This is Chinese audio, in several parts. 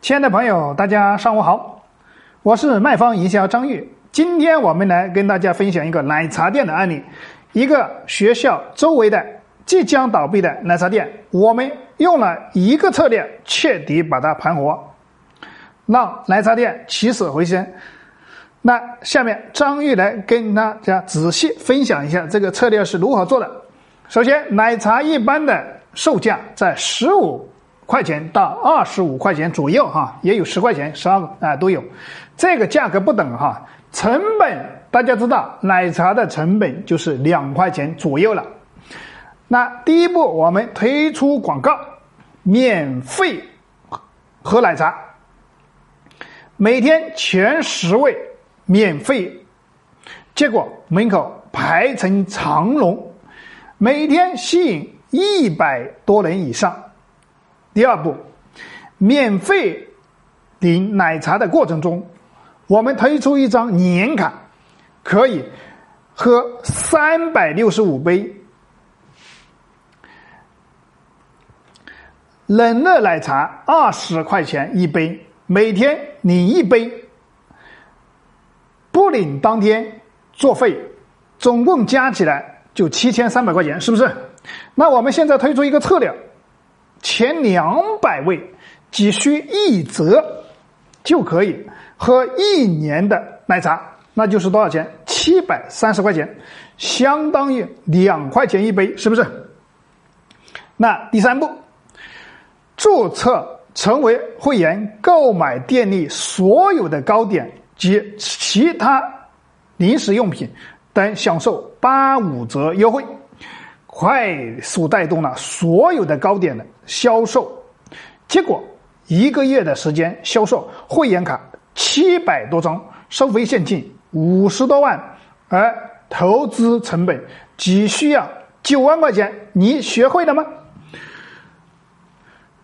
亲爱的朋友，大家上午好，我是卖方营销张玉。今天我们来跟大家分享一个奶茶店的案例，一个学校周围的即将倒闭的奶茶店，我们用了一个策略彻底把它盘活，让奶茶店起死回生。那下面张玉来跟大家仔细分享一下这个策略是如何做的。首先，奶茶一般的售价在十五。块钱到二十五块钱左右哈，也有十块钱、十二啊都有，这个价格不等哈。成本大家知道，奶茶的成本就是两块钱左右了。那第一步，我们推出广告，免费喝奶茶，每天前十位免费，结果门口排成长龙，每天吸引一百多人以上。第二步，免费领奶茶的过程中，我们推出一张年卡，可以喝三百六十五杯冷热奶茶，二十块钱一杯，每天领一杯，不领当天作废，总共加起来就七千三百块钱，是不是？那我们现在推出一个策略。前两百位只需一折就可以喝一年的奶茶，那就是多少钱？七百三十块钱，相当于两块钱一杯，是不是？那第三步，注册成为会员，购买店里所有的糕点及其他零食用品等，享受八五折优惠。快速带动了所有的糕点的销售，结果一个月的时间销售会员卡七百多张，收费现金五十多万，而投资成本只需要九万块钱，你学会了吗？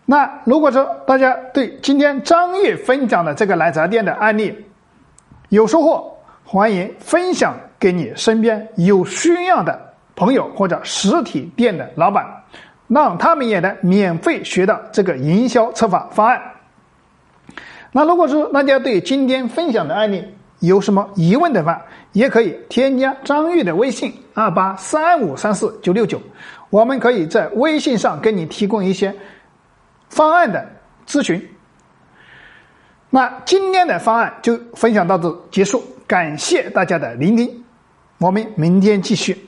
那如果说大家对今天张玉分享的这个奶茶店的案例有收获，欢迎分享给你身边有需要的。朋友或者实体店的老板，让他们也能免费学到这个营销策划方案。那如果说大家对今天分享的案例有什么疑问的话，也可以添加张玉的微信二八三五三四九六九，我们可以在微信上给你提供一些方案的咨询。那今天的方案就分享到这结束，感谢大家的聆听，我们明天继续。